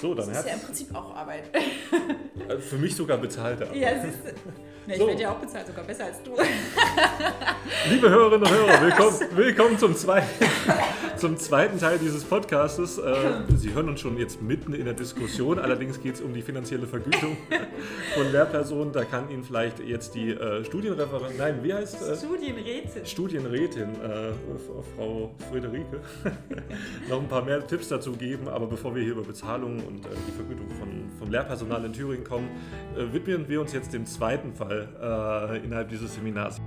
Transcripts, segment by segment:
So, dann das ist ja im Prinzip auch Arbeit. Äh, für mich sogar bezahlte Arbeit. Ja, siehst du. Ja, ich So. werde ja auch bezahlt, sogar besser als du. Liebe Hörerinnen und Hörer, willkommen, willkommen zum, zweiten, zum zweiten Teil dieses Podcastes. Äh, Sie hören uns schon jetzt mitten in der Diskussion, allerdings geht es um die finanzielle Vergütung von Lehrpersonen. Da kann Ihnen vielleicht jetzt die äh, Studienreferentin, nein, wie heißt äh, Studienrätin. Studienrätin, äh, Frau Friederike, noch ein paar mehr Tipps dazu geben. Aber bevor wir hier über Bezahlung und äh, die Vergütung von, von Lehrpersonal in Thüringen kommen, äh, widmen wir uns jetzt dem zweiten Fall äh, innerhalb dieses Seminars.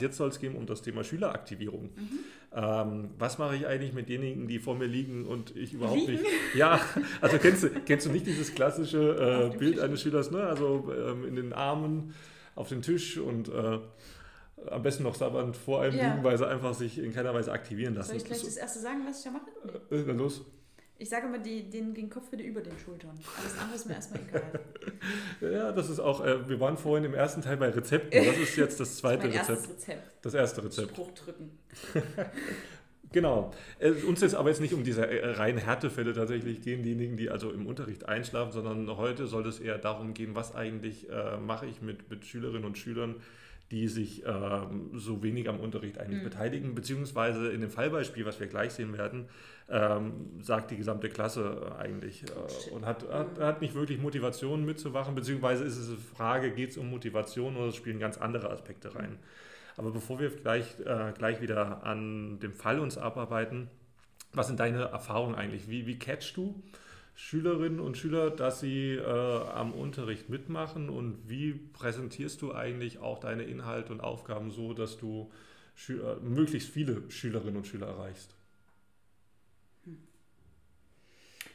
Jetzt soll es gehen um das Thema Schüleraktivierung. Ähm, was mache ich eigentlich mit denjenigen, die vor mir liegen und ich überhaupt Liegen? nicht. Ja, also kennst du, kennst du nicht dieses klassische äh, dem Bild Tisch. eines Schülers, ne? Also ähm, in den Armen auf den Tisch und äh, am besten noch sabbernd vor einem Ja. liegen, weil sie einfach sich in keiner Weise aktivieren lassen. Soll ich gleich das erste sagen, was ich da mache? äh, na los. Ich sage immer die, den, den Kopf bitte über den Schultern. Alles andere ist mir erstmal egal. Ja, das ist auch, äh, wir waren vorhin im ersten Teil bei Rezepten. Das ist jetzt das zweite erstes Rezept. Rezept. Das erste Rezept. Spruch drücken. Genau. Äh, uns jetzt aber jetzt nicht um diese äh, reinen Härtefälle tatsächlich gehen, diejenigen, die also im Unterricht einschlafen, sondern heute soll es eher darum gehen, was eigentlich äh, mache ich mit, mit Schülerinnen und Schülern, die sich ähm, so wenig am Unterricht eigentlich Mhm. beteiligen, beziehungsweise in dem Fallbeispiel, was wir gleich sehen werden, ähm, sagt die gesamte Klasse äh, eigentlich äh, und hat, hat, hat nicht wirklich Motivation mitzuwachen, beziehungsweise ist es eine Frage, geht es um Motivation oder spielen ganz andere Aspekte rein. Aber bevor wir gleich, äh, gleich wieder an dem Fall uns abarbeiten, was sind deine Erfahrungen eigentlich? Wie, wie catchst du Schülerinnen und Schüler, dass sie äh, am Unterricht mitmachen und wie präsentierst du eigentlich auch deine Inhalte und Aufgaben so, dass du Schü äh, möglichst viele Schülerinnen und Schüler erreichst?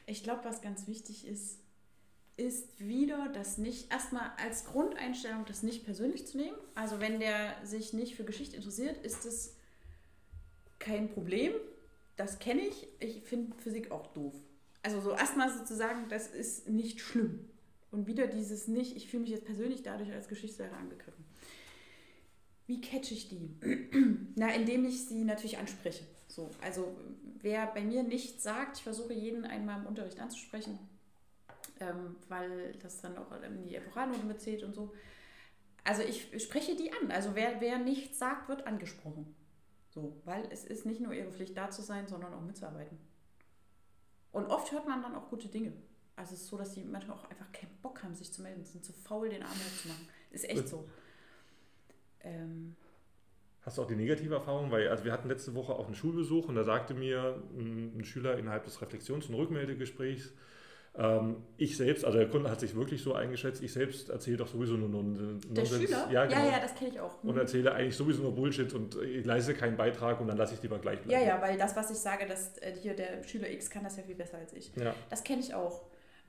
Ich glaube, was ganz wichtig ist, ist wieder das nicht, erstmal als Grundeinstellung das nicht persönlich zu nehmen. Also wenn der sich nicht für Geschichte interessiert, ist es kein Problem. Das kenne ich. Ich finde Physik auch doof. Also so erstmal sozusagen, das ist nicht schlimm. Und wieder dieses nicht, ich fühle mich jetzt persönlich dadurch als Geschichtslehrer angegriffen. Wie catch ich die? Na, indem ich sie natürlich anspreche. So, also wer bei mir nichts sagt, ich versuche jeden einmal im Unterricht anzusprechen, ähm, weil das dann auch in die Epochalnote mitzählt und so. Also ich spreche die an. Also wer, wer nichts sagt, wird angesprochen. So, weil es ist nicht nur ihre Pflicht da zu sein, sondern auch mitzuarbeiten. Und oft hört man dann auch gute Dinge. Also es ist so, dass die manchmal auch einfach keinen Bock haben, sich zu melden, sind zu faul, den Arm hochzumachen. Ist echt so. Ähm, Hast du auch die negative Erfahrung? Weil also wir hatten letzte Woche auch einen Schulbesuch und da sagte mir ein Schüler innerhalb des Reflexions- und Rückmeldegesprächs, ich selbst, also der Kunde hat sich wirklich so eingeschätzt, ich selbst erzähle doch sowieso nur non der Nonsens. Schüler? Ja, genau. ja, ja, das kenne ich auch. Und erzähle eigentlich sowieso nur Bullshit und leiste keinen Beitrag und dann lasse ich lieber gleich bleiben. Ja, ja, weil das, was ich sage, dass äh, hier der Schüler X kann das ja viel besser als ich. Ja. Das kenne ich auch.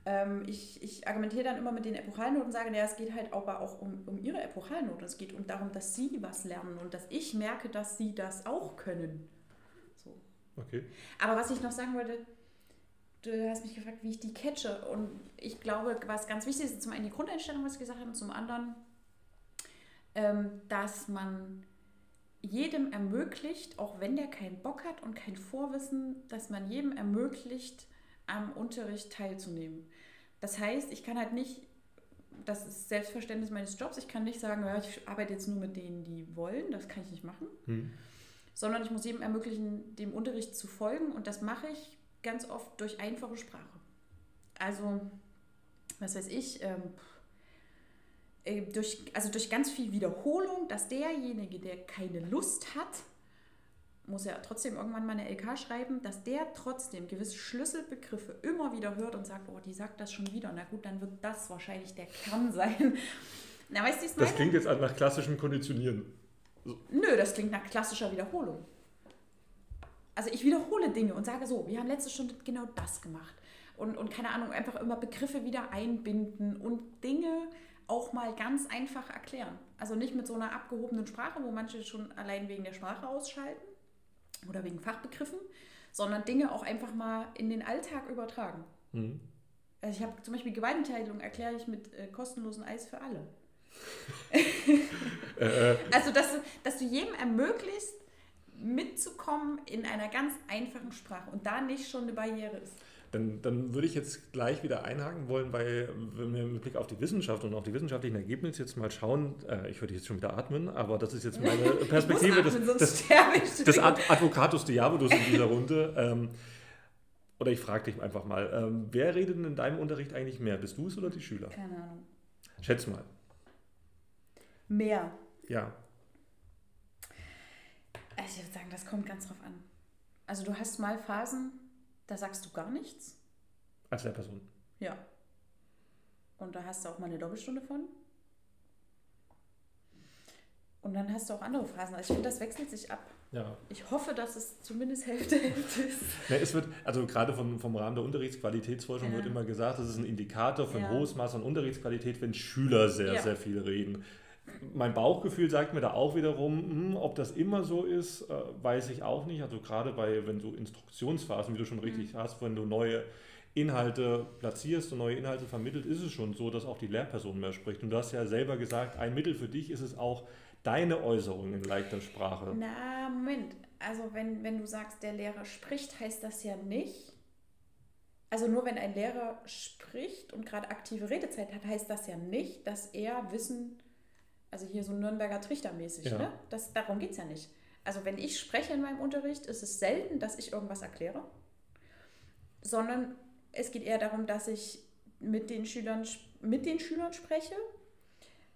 Ähm, ich, ich argumentiere dann immer mit den Epochalnoten und sage, ja, es geht halt aber auch um, um ihre Epochalnoten. Es geht um darum, dass sie was lernen und dass ich merke, dass sie das auch können. So. Okay. Aber was ich noch sagen wollte, du hast mich gefragt, wie ich die catche. Und ich glaube, was ganz wichtig ist, zum einen die Grundeinstellung, was ich gesagt habe, und zum anderen, ähm, dass man jedem ermöglicht, auch wenn der keinen Bock hat und kein Vorwissen, dass man jedem ermöglicht, am Unterricht teilzunehmen. Das heißt, ich kann halt nicht, das ist Selbstverständnis meines Jobs, ich kann nicht sagen, ja, ich arbeite jetzt nur mit denen, die wollen, das kann ich nicht machen Hm. sondern ich muss jedem ermöglichen, dem Unterricht zu folgen und das mache ich ganz oft durch einfache Sprache. Also, was weiß ich, ähm, äh, durch, also durch ganz viel Wiederholung, dass derjenige, der keine Lust hat, muss ja trotzdem irgendwann mal eine LK schreiben, dass der trotzdem gewisse Schlüsselbegriffe immer wieder hört und sagt, oh, die sagt das schon wieder. Na gut, dann wird das wahrscheinlich der Kern sein. Na, weißt du? Das klingt jetzt nach klassischem Konditionieren. Nö, das klingt nach klassischer Wiederholung. Also ich wiederhole Dinge und sage so, wir haben letzte Stunde genau das gemacht. Und, und keine Ahnung, einfach immer Begriffe wieder einbinden und Dinge auch mal ganz einfach erklären. Also nicht mit so einer abgehobenen Sprache, wo manche schon allein wegen der Sprache ausschalten oder wegen Fachbegriffen, sondern Dinge auch einfach mal in den Alltag übertragen. Hm. Also ich habe zum Beispiel Gewaltenteilung erkläre ich mit äh, kostenlosen Eis für alle. Äh, Also, dass dass du jedem ermöglicht, mitzukommen in einer ganz einfachen Sprache und da nicht schon eine Barriere ist. Dann, dann würde ich jetzt gleich wieder einhaken wollen, weil wenn wir mit Blick auf die Wissenschaft und auf die wissenschaftlichen Ergebnisse jetzt mal schauen, äh, ich würde jetzt schon wieder atmen, aber das ist jetzt meine Perspektive atmen, des, des, des Ad Advocatus Diabolus in dieser Runde. Ähm, oder ich frage dich einfach mal, ähm, wer redet denn in deinem Unterricht eigentlich mehr? Bist du es oder die Schüler? Keine Ahnung. Schätz mal. Mehr. Ja. Also ich würde sagen, das kommt ganz drauf an. Also du hast mal Phasen, da sagst du gar nichts. Als Lehrperson? Ja. Und da hast du auch mal eine Doppelstunde von. Und dann hast du auch andere Phasen. Also ich finde, das wechselt sich ab. Ja. Ich hoffe, dass es zumindest Hälfte Hälfte ist. Ja, es wird, also gerade vom, vom Rahmen der Unterrichtsqualitätsforschung ja. wird immer gesagt, das ist ein Indikator für ein hohes Maß an Unterrichtsqualität, wenn Schüler sehr, sehr viel reden. Mein Bauchgefühl sagt mir da auch wiederum, hm, ob das immer so ist, äh, weiß ich auch nicht. Also gerade bei, wenn du Instruktionsphasen, wie du schon richtig mhm. hast, wenn du neue Inhalte platzierst und neue Inhalte vermittelt, ist es schon so, dass auch die Lehrperson mehr spricht. Und du hast ja selber gesagt, ein Mittel für dich ist es auch, deine Äußerung in leichter Sprache. Na, Moment. Also wenn, wenn du sagst, der Lehrer spricht, heißt das ja nicht. Also nur wenn ein Lehrer spricht und gerade aktive Redezeit hat, heißt das ja nicht, dass er Wissen also hier so Nürnberger Trichtermäßig, ja. ne? Das, darum geht es ja nicht. Also wenn ich spreche in meinem Unterricht, ist es selten, dass ich irgendwas erkläre, sondern es geht eher darum, dass ich mit den Schülern, mit den Schülern spreche.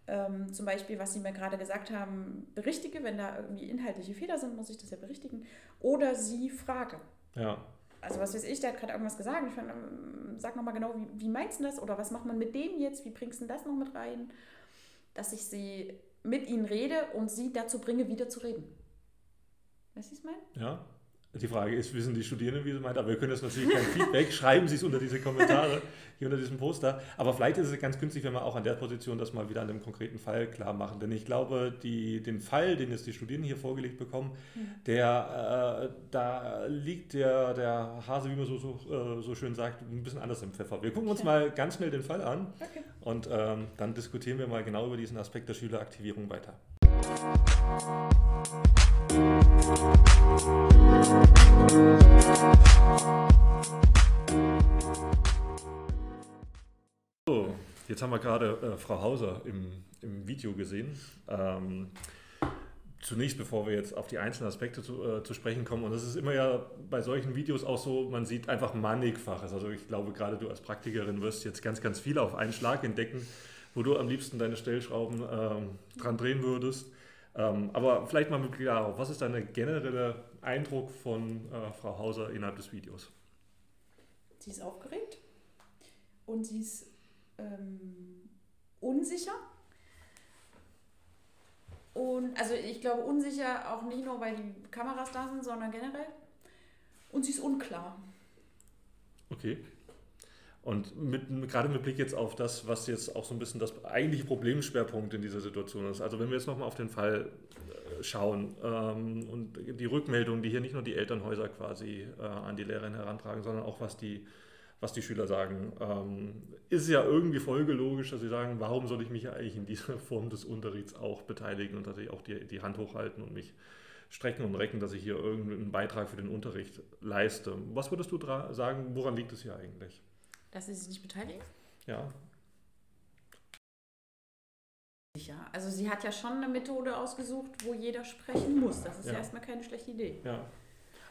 Ähm, zum Beispiel, was Sie mir gerade gesagt haben, berichtige. Wenn da irgendwie inhaltliche Fehler sind, muss ich das ja berichtigen. Oder Sie frage. Ja. Also was weiß ich, der hat gerade irgendwas gesagt. Ich fand, ähm, sag nochmal genau, wie, wie meinst du das? Oder was macht man mit dem jetzt? Wie bringst du das noch mit rein? Dass ich sie mit ihnen rede und sie dazu bringe, wieder zu reden. Weißt du, was ich meine? Ja. Die Frage ist, wissen die Studierenden, wie sie meint, aber wir können das natürlich kein Feedback, schreiben Sie es unter diese Kommentare, hier unter diesem Poster. Aber vielleicht ist es ganz günstig, wenn wir auch an der Position das mal wieder an einem konkreten Fall klar machen. Denn ich glaube, die, den Fall, den jetzt die Studierenden hier vorgelegt bekommen, mhm. der, äh, da liegt der, der Hase, wie man so, so, äh, so schön sagt, ein bisschen anders im Pfeffer. Wir gucken uns mal ganz schnell den Fall an okay. und ähm, dann diskutieren wir mal genau über diesen Aspekt der Schüleraktivierung weiter. So, jetzt haben wir gerade äh, Frau Hauser im, im Video gesehen. Ähm, zunächst, bevor wir jetzt auf die einzelnen Aspekte zu, äh, zu sprechen kommen, und das ist immer ja bei solchen Videos auch so, man sieht einfach mannigfaches. Also ich glaube, gerade du als Praktikerin wirst jetzt ganz, ganz viel auf einen Schlag entdecken, wo du am liebsten deine Stellschrauben äh, dran drehen würdest. Ähm, aber vielleicht mal mit darauf, was ist dein genereller Eindruck von äh, Frau Hauser innerhalb des Videos? Sie ist aufgeregt und sie ist ähm, unsicher. Und also ich glaube unsicher auch nicht nur, weil die Kameras da sind, sondern generell. Und sie ist unklar. Okay. Und mit, gerade mit Blick jetzt auf das, was jetzt auch so ein bisschen das eigentliche Problemschwerpunkt in dieser Situation ist. Also wenn wir jetzt nochmal auf den Fall äh, schauen ähm, und die Rückmeldungen, die hier nicht nur die Elternhäuser quasi äh, an die Lehrerin herantragen, sondern auch was die, was die Schüler sagen, ähm, ist ja irgendwie folgelogisch, dass sie sagen, warum soll ich mich eigentlich in dieser Form des Unterrichts auch beteiligen und tatsächlich auch die, die Hand hochhalten und mich strecken und recken, dass ich hier irgendeinen Beitrag für den Unterricht leiste. Was würdest du sagen, woran liegt es hier eigentlich? Dass sie sich nicht beteiligt? Ja. Ja, also sie hat ja schon eine Methode ausgesucht, wo jeder sprechen muss. Das ist ja, ja erstmal keine schlechte Idee. Ja.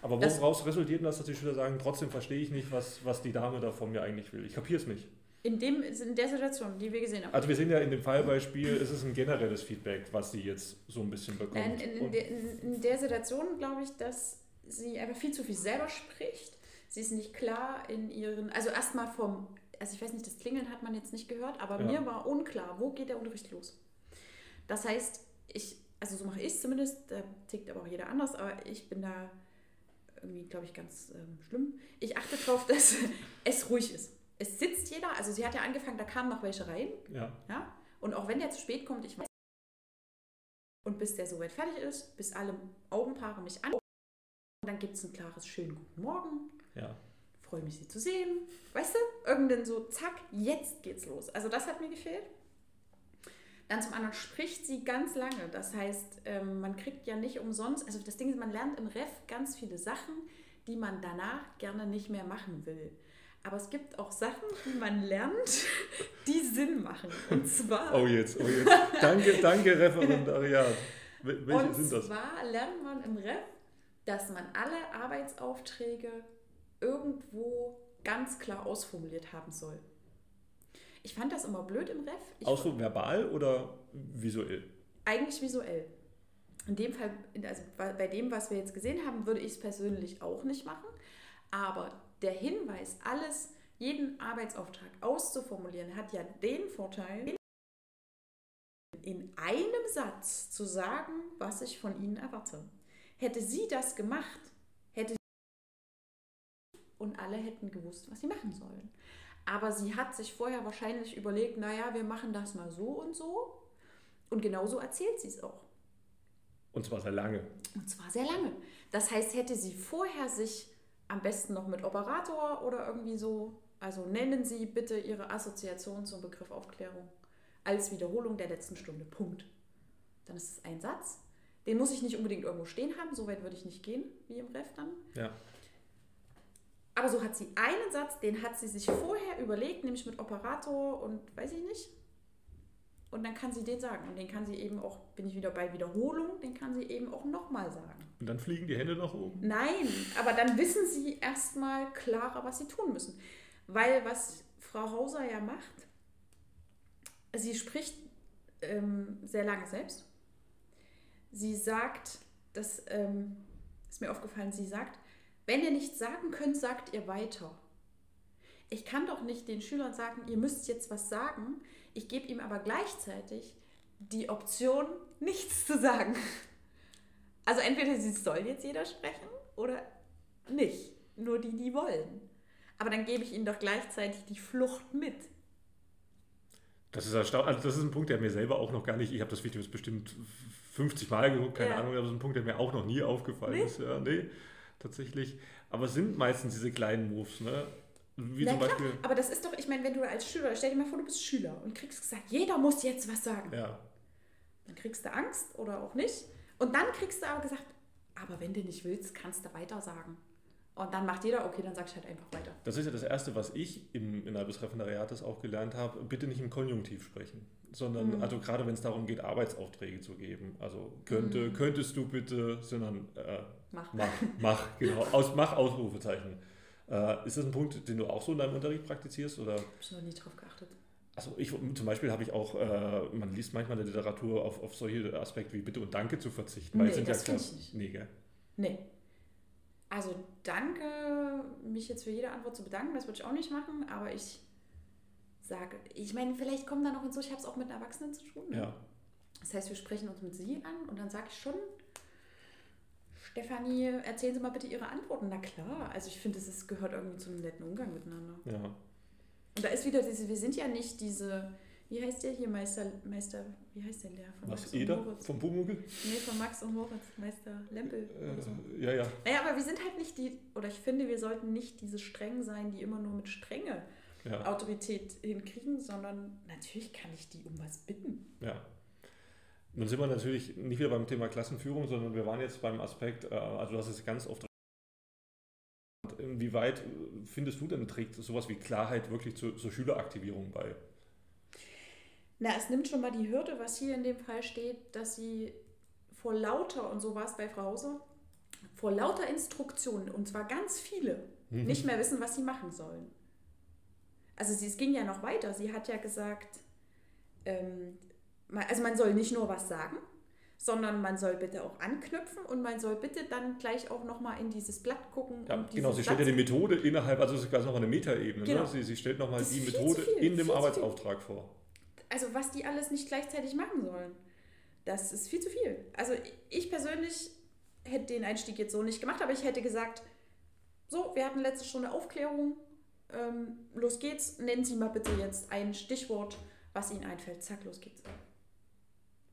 Aber woraus das, resultiert das, dass die Schüler sagen, trotzdem verstehe ich nicht, was, was die Dame da von mir eigentlich will? Ich kapiere es nicht. In, dem, in der Situation, die wir gesehen haben. Also wir sehen ja in dem Fallbeispiel, ist es ein generelles Feedback, was sie jetzt so ein bisschen bekommt. Nein, in, in, de, in der Situation glaube ich, dass sie einfach viel zu viel selber spricht sie ist nicht klar in ihren, also erstmal vom, also ich weiß nicht, das Klingeln hat man jetzt nicht gehört, aber ja. mir war unklar, wo geht der Unterricht los. Das heißt, ich, also so mache ich es zumindest, da tickt aber auch jeder anders, aber ich bin da irgendwie, glaube ich, ganz ähm, schlimm. Ich achte darauf, dass es ruhig ist. Es sitzt jeder, also sie hat ja angefangen, da kamen noch welche rein. Ja. ja. Und auch wenn der zu spät kommt, ich weiß. Und bis der soweit fertig ist, bis alle Augenpaare mich an. Und dann gibt es ein klares schönen Guten Morgen. Ja. Freue mich, Sie zu sehen. Weißt du? Irgendwann so, zack, jetzt geht's los. Also das hat mir gefehlt. Dann zum anderen spricht sie ganz lange. Das heißt, ähm, man kriegt ja nicht umsonst, also das Ding ist, man lernt im Ref ganz viele Sachen, die man danach gerne nicht mehr machen will. Aber es gibt auch Sachen, die man lernt, die Sinn machen. Und zwar. Oh jetzt, oh jetzt. Danke, danke, Referendariat. Welche und sind das? Und zwar lernt man im Ref, dass man alle Arbeitsaufträge irgendwo ganz klar ausformuliert haben soll. Ich fand das immer blöd im Ref. Ich so verbal oder visuell? Eigentlich visuell. In dem Fall, also bei dem, was wir jetzt gesehen haben, würde ich es persönlich auch nicht machen. Aber der Hinweis, alles, jeden Arbeitsauftrag auszuformulieren, hat ja den Vorteil, in einem Satz zu sagen, was ich von Ihnen erwarte. Hätte sie das gemacht, und alle hätten gewusst, was sie machen sollen. Aber sie hat sich vorher wahrscheinlich überlegt, naja, wir machen das mal so und so. Und genauso erzählt sie es auch. Und zwar sehr lange. Und zwar sehr lange. Das heißt, hätte sie vorher sich am besten noch mit Operator oder irgendwie so, also nennen Sie bitte Ihre Assoziation zum Begriff Aufklärung als Wiederholung der letzten Stunde. Punkt. Dann ist es ein Satz. Den muss ich nicht unbedingt irgendwo stehen haben, so weit würde ich nicht gehen, wie im Ref dann. Ja. Aber so hat sie einen Satz, den hat sie sich vorher überlegt, nämlich mit Operator und weiß ich nicht. Und dann kann sie den sagen. Und den kann sie eben auch, bin ich wieder bei Wiederholung, den kann sie eben auch nochmal sagen. Und dann fliegen die Hände nach oben? Nein, aber dann wissen sie erstmal klarer, was sie tun müssen. Weil was Frau Hauser ja macht, sie spricht ähm, sehr lange selbst. Sie sagt, das ähm, ist mir aufgefallen, sie sagt, wenn ihr nichts sagen könnt, sagt ihr weiter. Ich kann doch nicht den Schülern sagen, ihr müsst jetzt was sagen. Ich gebe ihm aber gleichzeitig die Option, nichts zu sagen. Also entweder sie soll jetzt jeder sprechen oder nicht. Nur die, die wollen. Aber dann gebe ich ihnen doch gleichzeitig die Flucht mit. Das ist erstaunlich. Also das ist ein Punkt, der mir selber auch noch gar nicht. Ich habe das Video jetzt bestimmt 50 Mal geguckt, keine ja. Ahnung, aber das ist ein Punkt, der mir auch noch nie aufgefallen nee. ist. Ja, nee tatsächlich. Aber es sind meistens diese kleinen Moves, ne? Wie Na zum klar, Beispiel. Aber das ist doch, ich meine, wenn du als Schüler, stell dir mal vor, du bist Schüler und kriegst gesagt, jeder muss jetzt was sagen. Ja. Dann kriegst du Angst oder auch nicht. Und dann kriegst du aber gesagt, aber wenn du nicht willst, kannst du weiter sagen. Und dann macht jeder, okay, dann sag ich halt einfach weiter. Das ist ja das Erste, was ich im, innerhalb des Referendariates auch gelernt habe. Bitte nicht im Konjunktiv sprechen sondern mhm. also gerade wenn es darum geht, Arbeitsaufträge zu geben. Also könnte, mhm. könntest du bitte, sondern äh, mach. mach, mach, genau, aus, mach Ausrufezeichen. Äh, ist das ein Punkt, den du auch so in deinem Unterricht praktizierst? Oder? Ich habe noch nie drauf geachtet. Also ich zum Beispiel habe ich auch, äh, man liest manchmal in der Literatur auf, auf solche Aspekte wie Bitte und Danke zu verzichten. Nee, das ja ich nicht. Nee, gell? Nee. Also danke, mich jetzt für jede Antwort zu bedanken, das würde ich auch nicht machen, aber ich sage, ich meine, vielleicht kommen da noch hinzu, ich habe es auch mit Erwachsenen zu tun. Ne? Ja. Das heißt, wir sprechen uns mit sie an und dann sage ich schon, Stefanie, erzählen Sie mal bitte Ihre Antworten. Na klar, also ich finde, es gehört irgendwie zu einem netten Umgang miteinander. Ja. Und da ist wieder diese, wir sind ja nicht diese, wie heißt der hier, Meister, Meister, wie heißt der Lehrer von Was, Max Eder? und Moritz? Vom Bumuggel? Nee, von Max und Moritz, Meister Lempel. Äh, so. Ja, ja. Naja, aber wir sind halt nicht die, oder ich finde, wir sollten nicht diese streng sein, die immer nur mit Strenge ja. Autorität hinkriegen, sondern natürlich kann ich die um was bitten. Ja. Nun sind wir natürlich nicht wieder beim Thema Klassenführung, sondern wir waren jetzt beim Aspekt, äh, also du hast es ganz oft. Inwieweit findest du denn, trägt sowas wie Klarheit wirklich zur, zur Schüleraktivierung bei? Na, es nimmt schon mal die Hürde, was hier in dem Fall steht, dass sie vor lauter, und so war es bei Frau Hauser, vor lauter Instruktionen, und zwar ganz viele, mhm. nicht mehr wissen, was sie machen sollen also sie, es ging ja noch weiter. Sie hat ja gesagt, ähm, also man soll nicht nur was sagen, sondern man soll bitte auch anknüpfen und man soll bitte dann gleich auch nochmal in dieses Blatt gucken. Ja, genau, sie stellt ja die Methode innerhalb, also quasi nochmal eine Metaebene. Ne? Genau. Ne? Sie, sie stellt nochmal die Methode viel, in dem Arbeitsauftrag vor. Also was die alles nicht gleichzeitig machen sollen, das ist viel zu viel. Also ich persönlich hätte den Einstieg jetzt so nicht gemacht, aber ich hätte gesagt, so, wir hatten letzte Stunde Aufklärung, ähm, los geht's, nennen Sie mal bitte jetzt ein Stichwort, was Ihnen einfällt. Zack, los geht's.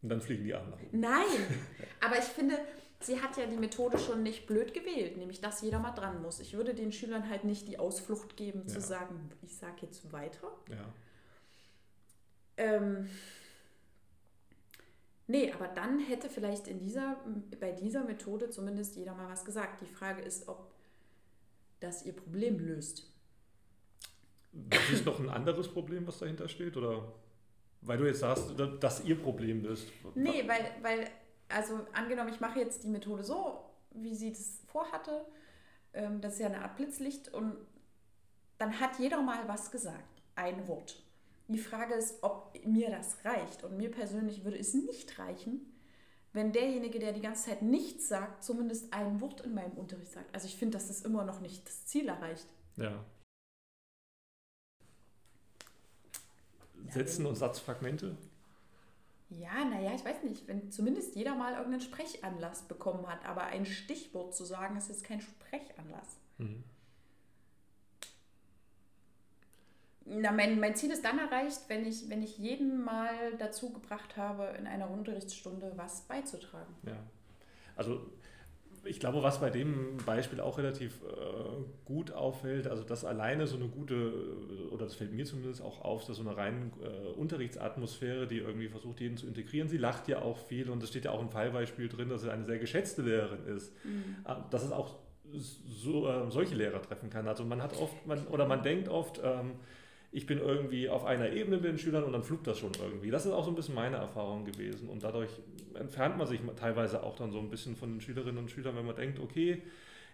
Und dann fliegen die an. Nein, aber ich finde, sie hat ja die Methode schon nicht blöd gewählt, nämlich dass jeder mal dran muss. Ich würde den Schülern halt nicht die Ausflucht geben, ja. zu sagen, ich sage jetzt weiter. Ja. Ähm, Nee, aber dann hätte vielleicht in dieser, bei dieser Methode zumindest jeder mal was gesagt. Die Frage ist, ob das ihr Problem löst. Das ist noch ein anderes Problem, was dahinter steht? Oder weil du jetzt sagst, dass ihr Problem löst? Nee, weil, weil also angenommen, ich mache jetzt die Methode so, wie sie das vorhatte. Ähm, das ist ja eine Art Blitzlicht und dann hat jeder mal was gesagt. Ein Wort. Die Frage ist, ob mir das reicht. Und mir persönlich würde es nicht reichen, wenn derjenige, der die ganze Zeit nichts sagt, zumindest ein Wort in meinem Unterricht sagt. Also ich finde, dass das immer noch nicht das Ziel erreicht. Ja. Sätzen und Satzfragmente? Ja, naja, ich weiß nicht, wenn zumindest jeder mal irgendeinen Sprechanlass bekommen hat, aber ein Stichwort zu sagen, ist jetzt kein Sprechanlass. Mhm. Na, mein, mein Ziel ist dann erreicht, wenn ich, wenn ich jeden mal dazu gebracht habe, in einer Unterrichtsstunde was beizutragen. Ja, also ich glaube, was bei dem Beispiel auch relativ äh, gut auffällt, also dass alleine so eine gute, oder das fällt mir zumindest auch auf, dass so eine reine äh, Unterrichtsatmosphäre, die irgendwie versucht, jeden zu integrieren, sie lacht ja auch viel und es steht ja auch ein Fallbeispiel drin, dass sie eine sehr geschätzte Lehrerin ist. Mhm. Äh, dass es auch so, äh, solche Lehrer treffen kann. Also man hat oft, man, oder man denkt oft, ähm, ich bin irgendwie auf einer Ebene mit den Schülern und dann flugt das schon irgendwie. Das ist auch so ein bisschen meine Erfahrung gewesen. Und dadurch entfernt man sich teilweise auch dann so ein bisschen von den Schülerinnen und Schülern, wenn man denkt, okay,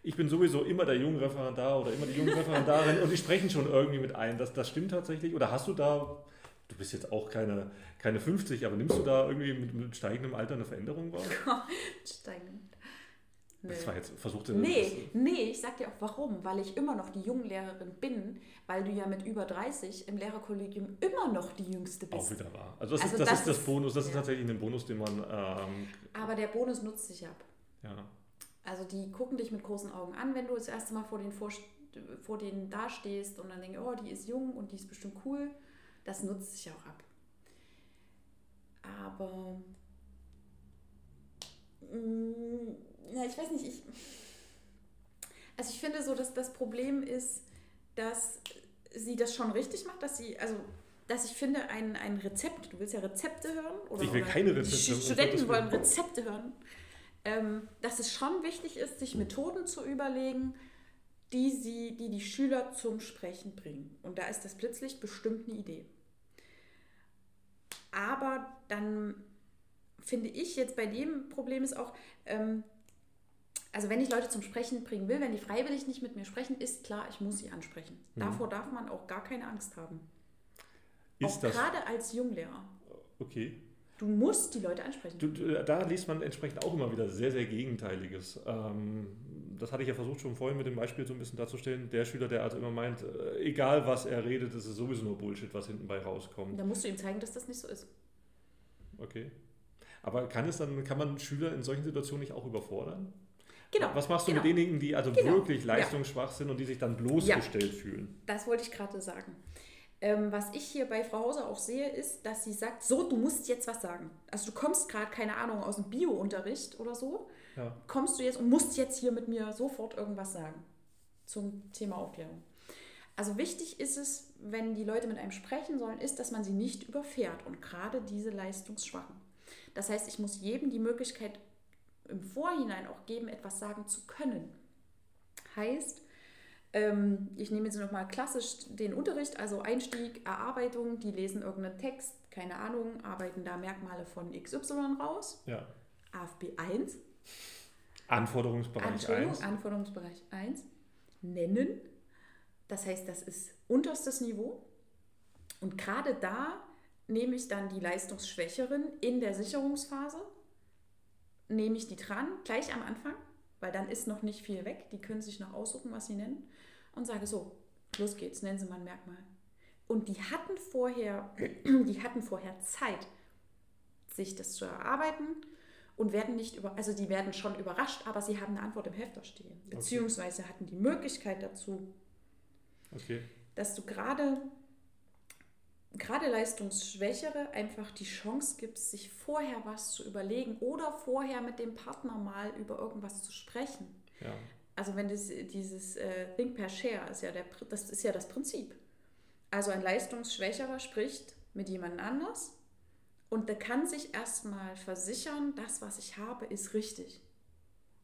ich bin sowieso immer der junge Referendar oder immer die junge Referendarin und die sprechen schon irgendwie mit ein. Das, das stimmt tatsächlich. Oder hast du da, du bist jetzt auch keine, keine 50, aber nimmst du da irgendwie mit, mit steigendem Alter eine Veränderung wahr? Steigend. Nee. Das war jetzt versucht. Nee, nee, ich sag dir auch warum. Weil ich immer noch die Junglehrerin bin, weil du ja mit über 30 im Lehrerkollegium immer noch die Jüngste bist. Auch wieder wahr. Also das, also ist, das, das ist das Bonus, das ja. ist tatsächlich ein Bonus, den man. Ähm, Aber der Bonus nutzt sich ab. Ja. Also die gucken dich mit großen Augen an, wenn du das erste Mal vor denen, vor, vor denen dastehst und dann denken, oh, die ist jung und die ist bestimmt cool. Das nutzt sich auch ab. Aber. Mh, mm, ja, ich weiß nicht, ich. Also ich finde so, dass das Problem ist, dass sie das schon richtig macht, dass sie, also dass ich finde, ein, ein Rezept, du willst ja Rezepte hören? Oder, ich will oder keine Rezepte. Die Studenten wollen Rezepte hören. Ähm, dass es schon wichtig ist, sich Methoden zu überlegen, die, sie, die die Schüler zum Sprechen bringen. Und da ist das Blitzlicht bestimmt eine Idee. Aber dann finde ich jetzt bei dem Problem ist auch, ähm, also wenn ich Leute zum Sprechen bringen will, wenn die freiwillig nicht mit mir sprechen, ist klar, ich muss sie ansprechen. Mhm. Davor darf man auch gar keine Angst haben. Ist auch das gerade als Junglehrer. Okay. Du musst die Leute ansprechen. Du, da liest man entsprechend auch immer wieder sehr, sehr Gegenteiliges. Ähm, das hatte ich ja versucht schon vorhin mit dem Beispiel so ein bisschen darzustellen. Der Schüler, der also immer meint, äh, egal was er redet, ist es sowieso nur Bullshit, was hinten bei rauskommt. Da musst du ihm zeigen, dass das nicht so ist. Okay. Aber kann es dann, kann man Schüler in solchen Situationen nicht auch überfordern? Genau. Was machst du genau. mit denjenigen, die also genau. wirklich leistungsschwach sind und die sich dann bloßgestellt fühlen? Das wollte ich gerade sagen. Ähm, was ich hier bei Frau Hauser auch sehe, ist, dass sie sagt, so, du musst jetzt was sagen. Also du kommst gerade, keine Ahnung, aus dem Bio-Unterricht oder so, ja. kommst du jetzt und musst jetzt hier mit mir sofort irgendwas sagen zum Thema Aufklärung. Also wichtig ist es, wenn die Leute mit einem sprechen sollen, ist, dass man sie nicht überfährt und gerade diese Leistungsschwachen. Das heißt, ich muss jedem die Möglichkeit im Vorhinein auch geben, etwas sagen zu können. Heißt, ähm, ich nehme jetzt nochmal klassisch den Unterricht, also Einstieg, Erarbeitung, die lesen irgendeinen Text, keine Ahnung, arbeiten da Merkmale von XY raus. Ja. AFB 1. Anforderungsbereich 1. Anforderungsbereich 1. Nennen. Das heißt, das ist unterstes Niveau. Und gerade da nehme ich dann die Leistungsschwächeren in der Sicherungsphase nehme ich die dran, gleich am Anfang, weil dann ist noch nicht viel weg. Die können sich noch aussuchen, was sie nennen. Und sage so, los geht's, nennen Sie mal ein Merkmal. Und die hatten vorher, die hatten vorher Zeit, sich das zu erarbeiten und werden nicht über, also die werden schon überrascht, aber sie haben eine Antwort im Hefter stehen. Beziehungsweise hatten die Möglichkeit dazu, okay. dass du gerade gerade Leistungsschwächere einfach die Chance gibt, sich vorher was zu überlegen oder vorher mit dem Partner mal über irgendwas zu sprechen. Ja. Also wenn das, dieses äh, Think per Share ist ja der, das ist ja das Prinzip. Also ein Leistungsschwächerer spricht mit jemand anders Und der kann sich erstmal versichern, das, was ich habe, ist richtig.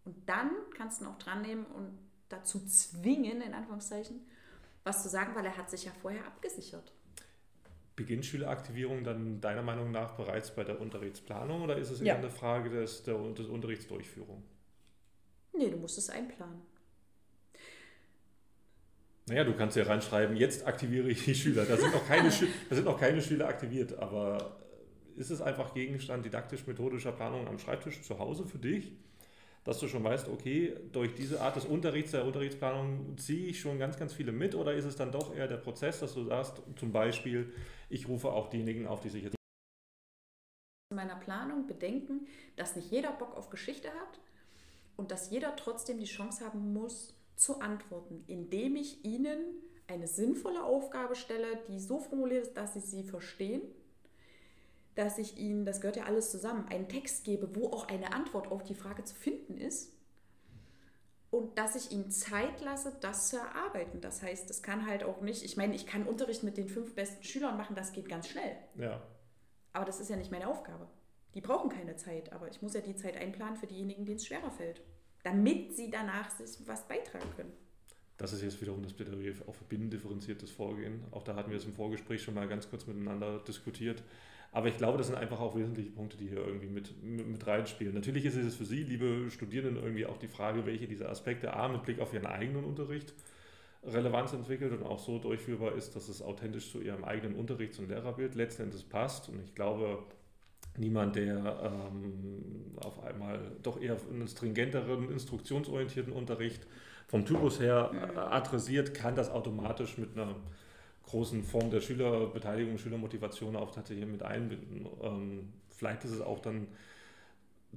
Und dann kannst du ihn auch dran nehmen und dazu zwingen, in Anführungszeichen, was zu sagen, weil er hat sich ja vorher abgesichert. Beginnt Schüleraktivierung dann deiner Meinung nach bereits bei der Unterrichtsplanung oder ist es ja. eher eine Frage des, der, des Unterrichtsdurchführung? Nee, du musst es einplanen. Naja, du kannst ja reinschreiben, jetzt aktiviere ich die Schüler. Da sind noch keine, da sind noch keine Schüler aktiviert, aber ist es einfach Gegenstand didaktisch-methodischer Planung am Schreibtisch zu Hause für dich? dass du schon weißt, okay, durch diese Art des Unterrichts, der Unterrichtsplanung ziehe ich schon ganz, ganz viele mit oder ist es dann doch eher der Prozess, dass du sagst, zum Beispiel, ich rufe auch diejenigen auf, die sich jetzt in meiner Planung bedenken, dass nicht jeder Bock auf Geschichte hat und dass jeder trotzdem die Chance haben muss zu antworten, indem ich ihnen eine sinnvolle Aufgabe stelle, die so formuliert ist, dass sie sie verstehen dass ich ihnen, das gehört ja alles zusammen, einen Text gebe, wo auch eine Antwort auf die Frage zu finden ist. Und dass ich ihnen Zeit lasse, das zu erarbeiten. Das heißt, es kann halt auch nicht, ich meine, ich kann Unterricht mit den fünf besten Schülern machen, das geht ganz schnell. Ja. Aber das ist ja nicht meine Aufgabe. Die brauchen keine Zeit, aber ich muss ja die Zeit einplanen für diejenigen, denen es schwerer fällt. Damit sie danach sich was beitragen können. Das ist jetzt wiederum das Plädoyer auf binnendifferenziertes Vorgehen. Auch da hatten wir es im Vorgespräch schon mal ganz kurz miteinander diskutiert. Aber ich glaube, das sind einfach auch wesentliche Punkte, die hier irgendwie mit, mit reinspielen. Natürlich ist es für Sie, liebe Studierenden, irgendwie auch die Frage, welche dieser Aspekte A mit Blick auf Ihren eigenen Unterricht Relevanz entwickelt und auch so durchführbar ist, dass es authentisch zu Ihrem eigenen Unterrichts- und Lehrerbild letzten Endes passt. Und ich glaube, niemand, der ähm, auf einmal doch eher einen stringenteren, instruktionsorientierten Unterricht vom Typus her adressiert, kann das automatisch mit einer großen Form der Schülerbeteiligung, Schülermotivation auch tatsächlich mit einbinden. Ähm, vielleicht ist es auch dann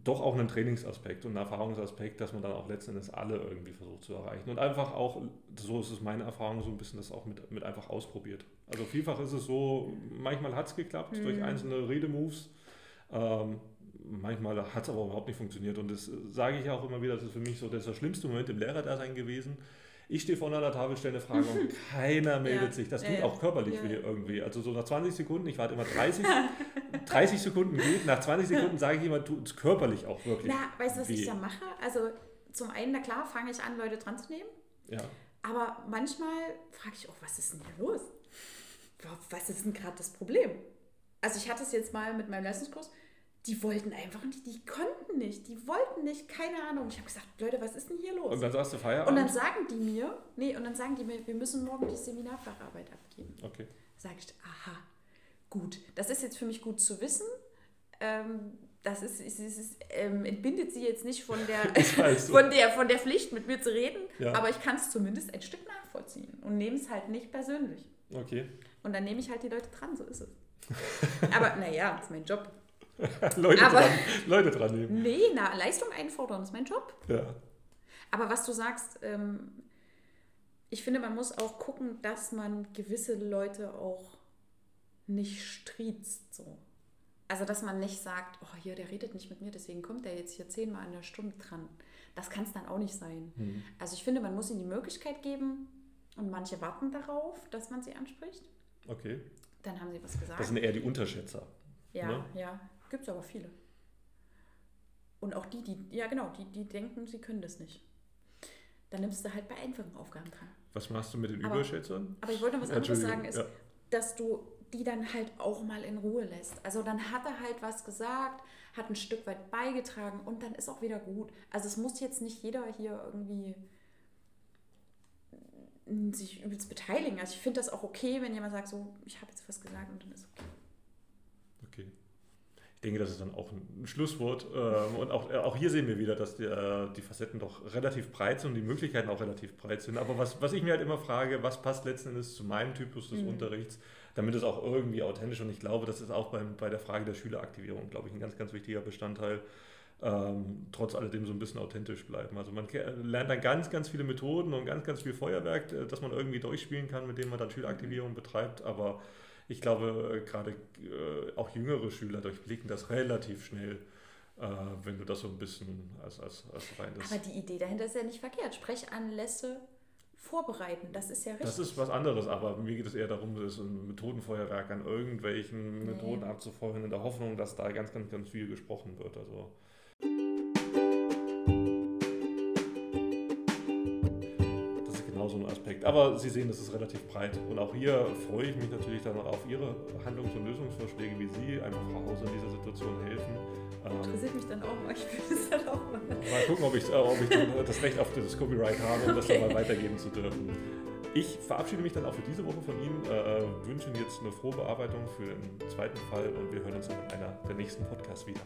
doch auch ein Trainingsaspekt und ein Erfahrungsaspekt, dass man dann auch letzten Endes alle irgendwie versucht zu erreichen. Und einfach auch, so ist es meine Erfahrung, so ein bisschen das auch mit, mit einfach ausprobiert. Also vielfach ist es so, manchmal hat es geklappt mhm. durch einzelne Redemoves. Ähm, manchmal hat es aber überhaupt nicht funktioniert. Und das sage ich auch immer wieder, das ist für mich so der schlimmste Moment im Lehrerdasein gewesen, ich stehe vorne an der Tafel, stelle eine Frage und keiner meldet ja. sich. Das tut ja, auch körperlich ja. weh irgendwie. Also so nach 20 Sekunden, ich warte immer 30, 30 Sekunden geht, nach 20 Sekunden sage ich immer, tut es körperlich auch wirklich. Na, weißt du, was weh. ich da mache? Also zum einen, na klar, fange ich an, Leute dran zu nehmen. Ja. Aber manchmal frage ich auch, was ist denn hier los? Was ist denn gerade das Problem? Also ich hatte es jetzt mal mit meinem Leistungskurs, die wollten einfach nicht, die konnten nicht, die wollten nicht, keine Ahnung. Ich habe gesagt, Leute, was ist denn hier los? Und dann sagst du Feierabend? Und dann sagen die mir, nee, und dann sagen die mir, wir müssen morgen die Seminarfacharbeit abgeben. Okay. Sag ich, aha, gut, das ist jetzt für mich gut zu wissen. Ähm, das ist, ist, ist, ist ähm, entbindet sie jetzt nicht von der, von der, von der Pflicht, mit mir zu reden, ja. aber ich kann es zumindest ein Stück nachvollziehen und nehme es halt nicht persönlich. Okay. Und dann nehme ich halt die Leute dran, so ist es. aber naja, das ist mein Job. Leute, aber, dran, Leute dran nehmen. Nee, na, Leistung einfordern ist mein Job. Ja. Aber was du sagst, ähm, ich finde, man muss auch gucken, dass man gewisse Leute auch nicht striezt. So. Also, dass man nicht sagt, oh, hier, der redet nicht mit mir, deswegen kommt der jetzt hier zehnmal in der Stunde dran. Das kann es dann auch nicht sein. Mhm. Also, ich finde, man muss ihnen die Möglichkeit geben und manche warten darauf, dass man sie anspricht. Okay. Dann haben sie was gesagt. Das sind eher die Unterschätzer. Ja, ne? ja. Gibt es aber viele. Und auch die, die, ja genau, die, die denken, sie können das nicht. Dann nimmst du halt bei einfachen Aufgaben dran. Was machst du mit den aber, Überschätzern? Aber ich wollte noch was anderes sagen, ist, ja. dass du die dann halt auch mal in Ruhe lässt. Also dann hat er halt was gesagt, hat ein Stück weit beigetragen und dann ist auch wieder gut. Also es muss jetzt nicht jeder hier irgendwie sich übelst beteiligen. Also ich finde das auch okay, wenn jemand sagt, so, ich habe jetzt was gesagt und dann ist okay. Ich denke, das ist dann auch ein Schlusswort. Ähm, und auch, äh, auch hier sehen wir wieder, dass die, äh, die Facetten doch relativ breit sind und die Möglichkeiten auch relativ breit sind. Aber was, was ich mir halt immer frage, was passt letzten Endes zu meinem Typus des mhm. Unterrichts, damit es auch irgendwie authentisch und ich glaube, das ist auch beim, bei der Frage der Schüleraktivierung, glaube ich, ein ganz, ganz wichtiger Bestandteil. Ähm, trotz alledem so ein bisschen authentisch bleiben. Also man lernt dann ganz, ganz viele Methoden und ganz, ganz viel Feuerwerk, äh, das man irgendwie durchspielen kann, mit dem man dann Schüleraktivierung betreibt, aber ich glaube, äh, gerade äh, auch jüngere Schüler durchblicken das relativ schnell, äh, wenn du das so ein bisschen als, als, als rein Aber die Idee dahinter ist ja nicht verkehrt. Sprechanlässe vorbereiten. Das ist ja richtig. Das ist was anderes, aber mir geht es eher darum, das ein Methodenfeuerwerk an irgendwelchen nee. Methoden abzufeuern, in der Hoffnung, dass da ganz, ganz, ganz viel gesprochen wird. Also so ein Aspekt. Aber Sie sehen, das ist relativ breit. Und auch hier freue ich mich natürlich dann auf Ihre Handlungs- und Lösungsvorschläge, wie Sie einfach Frau Hause in dieser Situation helfen. Ähm, Interessiert mich dann auch mal. Ich will das dann auch mal. Mal gucken, ob ich, äh, ob ich das Recht auf das Copyright habe, um okay. das dann mal weitergeben zu dürfen. Ich verabschiede mich dann auch für diese Woche von Ihnen, äh, wünsche Ihnen jetzt eine frohe Bearbeitung für den zweiten Fall und wir hören uns dann in einer der nächsten Podcasts wieder.